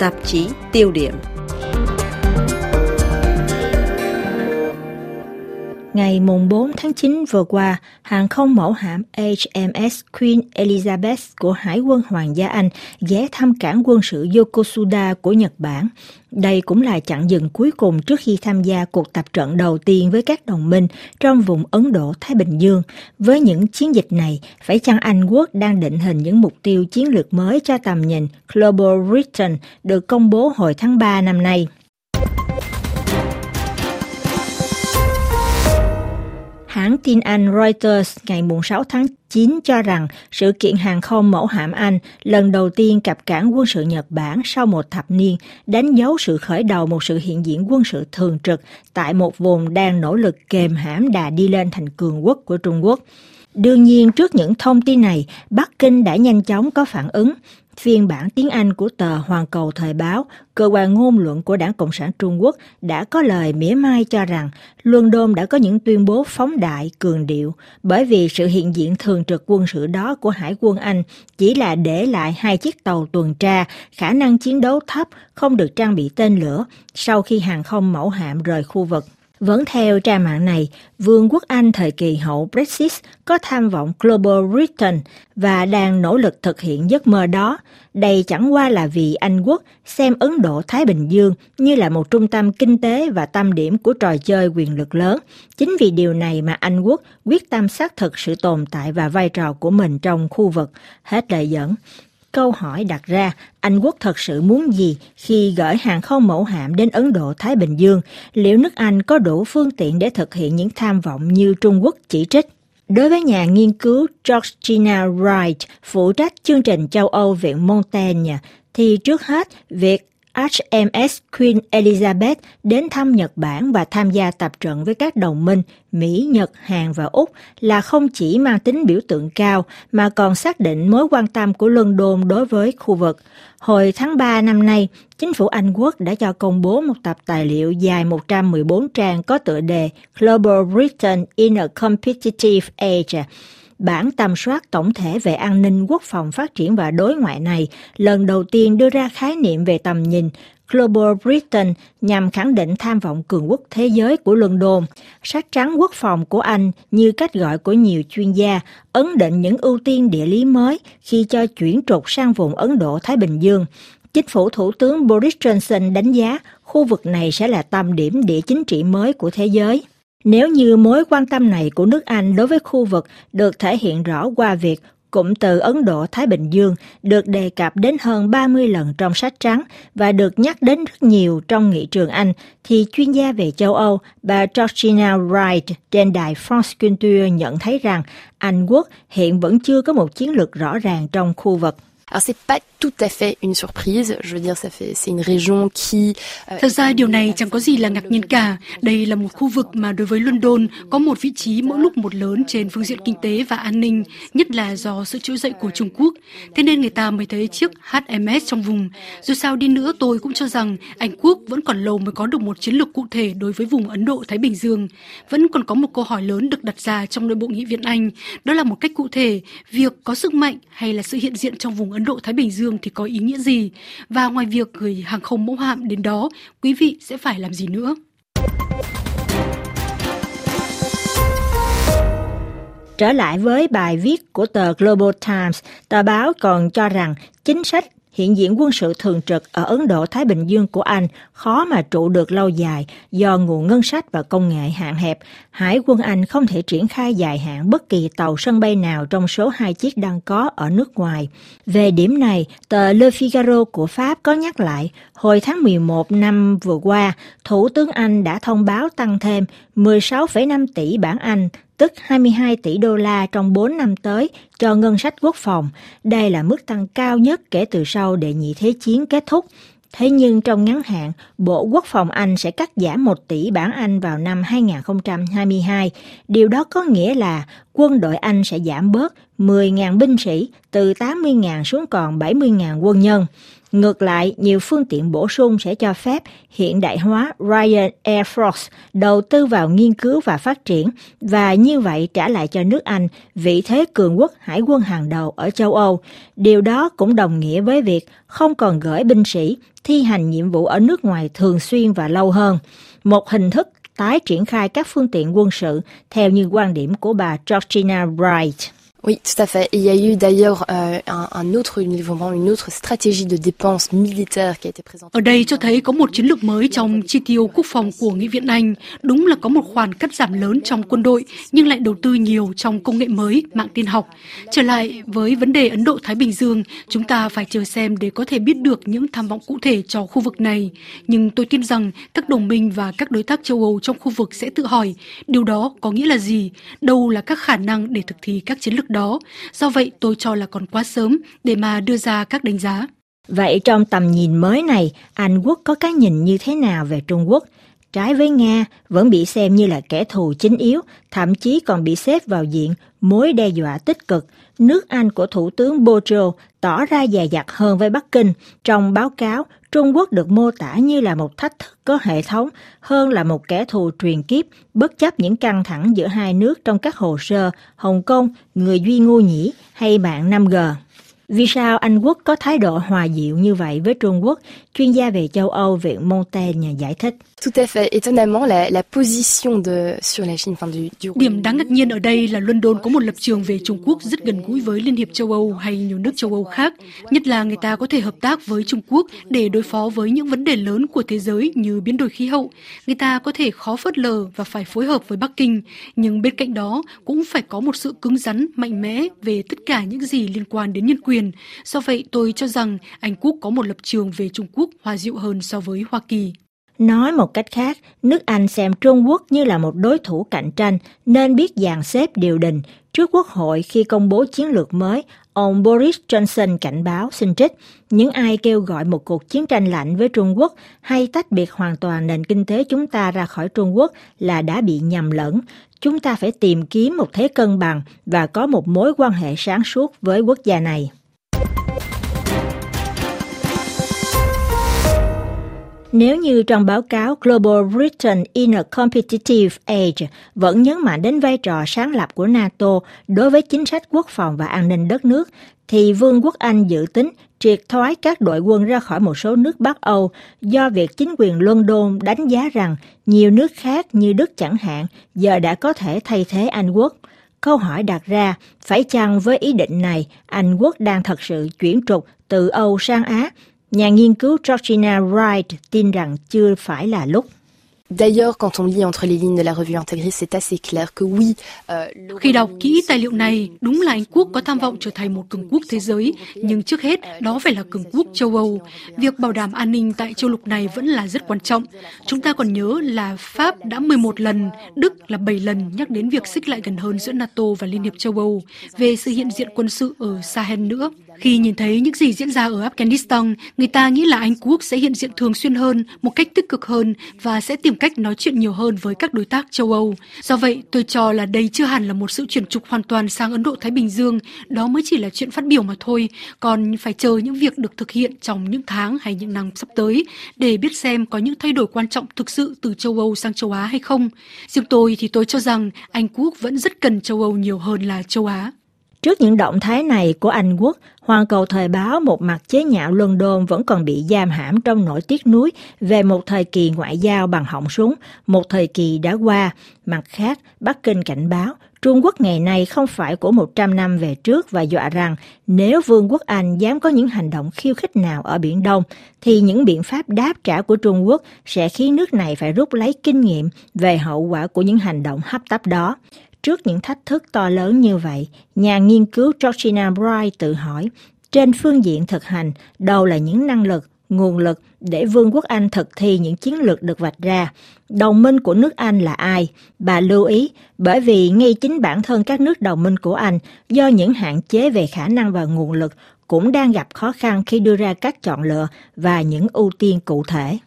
tạp chí tiêu điểm. Ngày mùng 4 tháng 9 vừa qua, hàng không mẫu hạm HMS Queen Elizabeth của Hải quân Hoàng gia Anh ghé thăm cảng quân sự Yokosuda của Nhật Bản. Đây cũng là chặng dừng cuối cùng trước khi tham gia cuộc tập trận đầu tiên với các đồng minh trong vùng Ấn Độ-Thái Bình Dương. Với những chiến dịch này, phải chăng Anh quốc đang định hình những mục tiêu chiến lược mới cho tầm nhìn Global Return được công bố hồi tháng 3 năm nay? Hãng tin Anh Reuters ngày 6 tháng 9 cho rằng sự kiện hàng không mẫu hạm Anh lần đầu tiên cập cảng quân sự Nhật Bản sau một thập niên đánh dấu sự khởi đầu một sự hiện diện quân sự thường trực tại một vùng đang nỗ lực kềm hãm đà đi lên thành cường quốc của Trung Quốc. Đương nhiên, trước những thông tin này, Bắc Kinh đã nhanh chóng có phản ứng phiên bản tiếng Anh của tờ Hoàn Cầu Thời báo, cơ quan ngôn luận của Đảng Cộng sản Trung Quốc đã có lời mỉa mai cho rằng London đã có những tuyên bố phóng đại, cường điệu, bởi vì sự hiện diện thường trực quân sự đó của Hải quân Anh chỉ là để lại hai chiếc tàu tuần tra, khả năng chiến đấu thấp, không được trang bị tên lửa sau khi hàng không mẫu hạm rời khu vực. Vẫn theo trang mạng này, Vương quốc Anh thời kỳ hậu Brexit có tham vọng Global Britain và đang nỗ lực thực hiện giấc mơ đó. Đây chẳng qua là vì Anh quốc xem Ấn Độ-Thái Bình Dương như là một trung tâm kinh tế và tâm điểm của trò chơi quyền lực lớn. Chính vì điều này mà Anh quốc quyết tâm xác thực sự tồn tại và vai trò của mình trong khu vực. Hết lời dẫn. Câu hỏi đặt ra, Anh quốc thật sự muốn gì khi gửi hàng không mẫu hạm đến Ấn Độ-Thái Bình Dương? Liệu nước Anh có đủ phương tiện để thực hiện những tham vọng như Trung Quốc chỉ trích? Đối với nhà nghiên cứu Georgina Wright, phụ trách chương trình châu Âu Viện Montaigne, thì trước hết, việc HMS Queen Elizabeth đến thăm Nhật Bản và tham gia tập trận với các đồng minh Mỹ, Nhật, Hàn và Úc là không chỉ mang tính biểu tượng cao mà còn xác định mối quan tâm của London đối với khu vực. Hồi tháng 3 năm nay, chính phủ Anh quốc đã cho công bố một tập tài liệu dài 114 trang có tựa đề Global Britain in a Competitive Age Bản tầm soát tổng thể về an ninh quốc phòng phát triển và đối ngoại này lần đầu tiên đưa ra khái niệm về tầm nhìn Global Britain nhằm khẳng định tham vọng cường quốc thế giới của London. sát trắng quốc phòng của Anh, như cách gọi của nhiều chuyên gia, ấn định những ưu tiên địa lý mới khi cho chuyển trục sang vùng Ấn Độ-Thái Bình Dương. Chính phủ Thủ tướng Boris Johnson đánh giá khu vực này sẽ là tâm điểm địa chính trị mới của thế giới. Nếu như mối quan tâm này của nước Anh đối với khu vực được thể hiện rõ qua việc cụm từ Ấn Độ-Thái Bình Dương được đề cập đến hơn 30 lần trong sách trắng và được nhắc đến rất nhiều trong nghị trường Anh, thì chuyên gia về châu Âu bà Georgina Wright trên đài France Culture nhận thấy rằng Anh quốc hiện vẫn chưa có một chiến lược rõ ràng trong khu vực. Alors c'est pas tout à fait une surprise, je veux dire ça fait c'est une région qui euh, Thật ra điều này chẳng có gì là ngạc nhiên cả. Đây là một khu vực mà đối với London có một vị trí mỗi lúc một lớn trên phương diện kinh tế và an ninh, nhất là do sự trỗi dậy của Trung Quốc. Thế nên người ta mới thấy chiếc HMS trong vùng. Dù sao đi nữa tôi cũng cho rằng Anh quốc vẫn còn lâu mới có được một chiến lược cụ thể đối với vùng Ấn Độ Thái Bình Dương. Vẫn còn có một câu hỏi lớn được đặt ra trong nội bộ nghị viện Anh, đó là một cách cụ thể việc có sức mạnh hay là sự hiện diện trong vùng Ấn Độ Thái Bình Dương thì có ý nghĩa gì và ngoài việc gửi hàng không mẫu hạm đến đó, quý vị sẽ phải làm gì nữa? Trở lại với bài viết của tờ Global Times, tờ báo còn cho rằng chính sách hiện diện quân sự thường trực ở Ấn Độ-Thái Bình Dương của Anh khó mà trụ được lâu dài do nguồn ngân sách và công nghệ hạn hẹp. Hải quân Anh không thể triển khai dài hạn bất kỳ tàu sân bay nào trong số hai chiếc đang có ở nước ngoài. Về điểm này, tờ Le Figaro của Pháp có nhắc lại, hồi tháng 11 năm vừa qua, Thủ tướng Anh đã thông báo tăng thêm 16,5 tỷ bảng Anh tức 22 tỷ đô la trong 4 năm tới cho ngân sách quốc phòng. Đây là mức tăng cao nhất kể từ sau đệ nhị thế chiến kết thúc. Thế nhưng trong ngắn hạn, Bộ Quốc phòng Anh sẽ cắt giảm 1 tỷ bảng Anh vào năm 2022. Điều đó có nghĩa là quân đội Anh sẽ giảm bớt 10.000 binh sĩ từ 80.000 xuống còn 70.000 quân nhân. Ngược lại, nhiều phương tiện bổ sung sẽ cho phép hiện đại hóa Ryan Air Force đầu tư vào nghiên cứu và phát triển và như vậy trả lại cho nước Anh vị thế cường quốc hải quân hàng đầu ở châu Âu. Điều đó cũng đồng nghĩa với việc không còn gửi binh sĩ thi hành nhiệm vụ ở nước ngoài thường xuyên và lâu hơn. Một hình thức tái triển khai các phương tiện quân sự theo như quan điểm của bà Georgina Wright. Oui, tout à fait. Et il y a eu d'ailleurs euh, un, un, autre, une autre stratégie de dépenses militaires qui a été présentée. Ở đây cho thấy có một chiến lược mới trong chi tiêu quốc phòng của Nghị viện Anh. Đúng là có một khoản cắt giảm lớn trong quân đội, nhưng lại đầu tư nhiều trong công nghệ mới, mạng tin học. Trở lại với vấn đề Ấn Độ-Thái Bình Dương, chúng ta phải chờ xem để có thể biết được những tham vọng cụ thể cho khu vực này. Nhưng tôi tin rằng các đồng minh và các đối tác châu Âu trong khu vực sẽ tự hỏi điều đó có nghĩa là gì, đâu là các khả năng để thực thi các chiến lược đó. Do vậy tôi cho là còn quá sớm để mà đưa ra các đánh giá. Vậy trong tầm nhìn mới này, Anh quốc có cái nhìn như thế nào về Trung Quốc? Trái với Nga, vẫn bị xem như là kẻ thù chính yếu, thậm chí còn bị xếp vào diện mối đe dọa tích cực. Nước Anh của Thủ tướng Bojo tỏ ra dè dặt hơn với Bắc Kinh. Trong báo cáo, Trung Quốc được mô tả như là một thách thức có hệ thống hơn là một kẻ thù truyền kiếp, bất chấp những căng thẳng giữa hai nước trong các hồ sơ Hồng Kông, người Duy Ngô Nhĩ hay mạng 5G. Vì sao Anh quốc có thái độ hòa dịu như vậy với Trung Quốc? Chuyên gia về châu Âu Viện Montaigne giải thích. Tout à fait. Étonnamment, la, la position de sur la Chine, enfin du, du... Điểm đáng ngạc nhiên ở đây là London có một lập trường về Trung Quốc rất gần gũi với Liên hiệp châu Âu hay nhiều nước châu Âu khác. Nhất là người ta có thể hợp tác với Trung Quốc để đối phó với những vấn đề lớn của thế giới như biến đổi khí hậu. Người ta có thể khó phớt lờ và phải phối hợp với Bắc Kinh. Nhưng bên cạnh đó cũng phải có một sự cứng rắn, mạnh mẽ về tất cả những gì liên quan đến nhân quyền. Do vậy, tôi cho rằng Anh Quốc có một lập trường về Trung Quốc hòa dịu hơn so với Hoa Kỳ. Nói một cách khác, nước Anh xem Trung Quốc như là một đối thủ cạnh tranh nên biết dàn xếp điều đình. Trước Quốc hội khi công bố chiến lược mới, ông Boris Johnson cảnh báo xin trích những ai kêu gọi một cuộc chiến tranh lạnh với Trung Quốc hay tách biệt hoàn toàn nền kinh tế chúng ta ra khỏi Trung Quốc là đã bị nhầm lẫn. Chúng ta phải tìm kiếm một thế cân bằng và có một mối quan hệ sáng suốt với quốc gia này. Nếu như trong báo cáo Global Britain in a Competitive Age vẫn nhấn mạnh đến vai trò sáng lập của NATO đối với chính sách quốc phòng và an ninh đất nước, thì Vương quốc Anh dự tính triệt thoái các đội quân ra khỏi một số nước Bắc Âu do việc chính quyền London đánh giá rằng nhiều nước khác như Đức chẳng hạn giờ đã có thể thay thế Anh quốc. Câu hỏi đặt ra, phải chăng với ý định này, Anh quốc đang thật sự chuyển trục từ Âu sang Á Nhà nghiên cứu Georgina Wright tin rằng chưa phải là lúc. D'ailleurs, quand on lit entre les lignes de la revue intégrée, c'est assez clair que oui. Uh, Khi đọc kỹ tài liệu này, đúng là Anh quốc có tham vọng trở thành một cường quốc thế giới, nhưng trước hết đó phải là cường quốc châu Âu. Việc bảo đảm an ninh tại châu lục này vẫn là rất quan trọng. Chúng ta còn nhớ là Pháp đã 11 lần, Đức là 7 lần nhắc đến việc xích lại gần hơn giữa NATO và Liên hiệp châu Âu về sự hiện diện quân sự ở Sahel nữa. Khi nhìn thấy những gì diễn ra ở Afghanistan, người ta nghĩ là Anh quốc sẽ hiện diện thường xuyên hơn, một cách tích cực hơn và sẽ tìm cách nói chuyện nhiều hơn với các đối tác châu Âu. Do vậy, tôi cho là đây chưa hẳn là một sự chuyển trục hoàn toàn sang Ấn Độ Thái Bình Dương, đó mới chỉ là chuyện phát biểu mà thôi, còn phải chờ những việc được thực hiện trong những tháng hay những năm sắp tới để biết xem có những thay đổi quan trọng thực sự từ châu Âu sang châu Á hay không. Riêng tôi thì tôi cho rằng Anh quốc vẫn rất cần châu Âu nhiều hơn là châu Á. Trước những động thái này của Anh quốc, Hoàn cầu thời báo một mặt chế nhạo London vẫn còn bị giam hãm trong nỗi tiếc nuối về một thời kỳ ngoại giao bằng họng súng, một thời kỳ đã qua. Mặt khác, Bắc Kinh cảnh báo Trung Quốc ngày nay không phải của 100 năm về trước và dọa rằng nếu Vương quốc Anh dám có những hành động khiêu khích nào ở Biển Đông, thì những biện pháp đáp trả của Trung Quốc sẽ khiến nước này phải rút lấy kinh nghiệm về hậu quả của những hành động hấp tấp đó. Trước những thách thức to lớn như vậy, nhà nghiên cứu Georgina Bright tự hỏi, trên phương diện thực hành, đâu là những năng lực, nguồn lực để Vương quốc Anh thực thi những chiến lược được vạch ra. Đồng minh của nước Anh là ai? Bà lưu ý, bởi vì ngay chính bản thân các nước đồng minh của Anh do những hạn chế về khả năng và nguồn lực cũng đang gặp khó khăn khi đưa ra các chọn lựa và những ưu tiên cụ thể.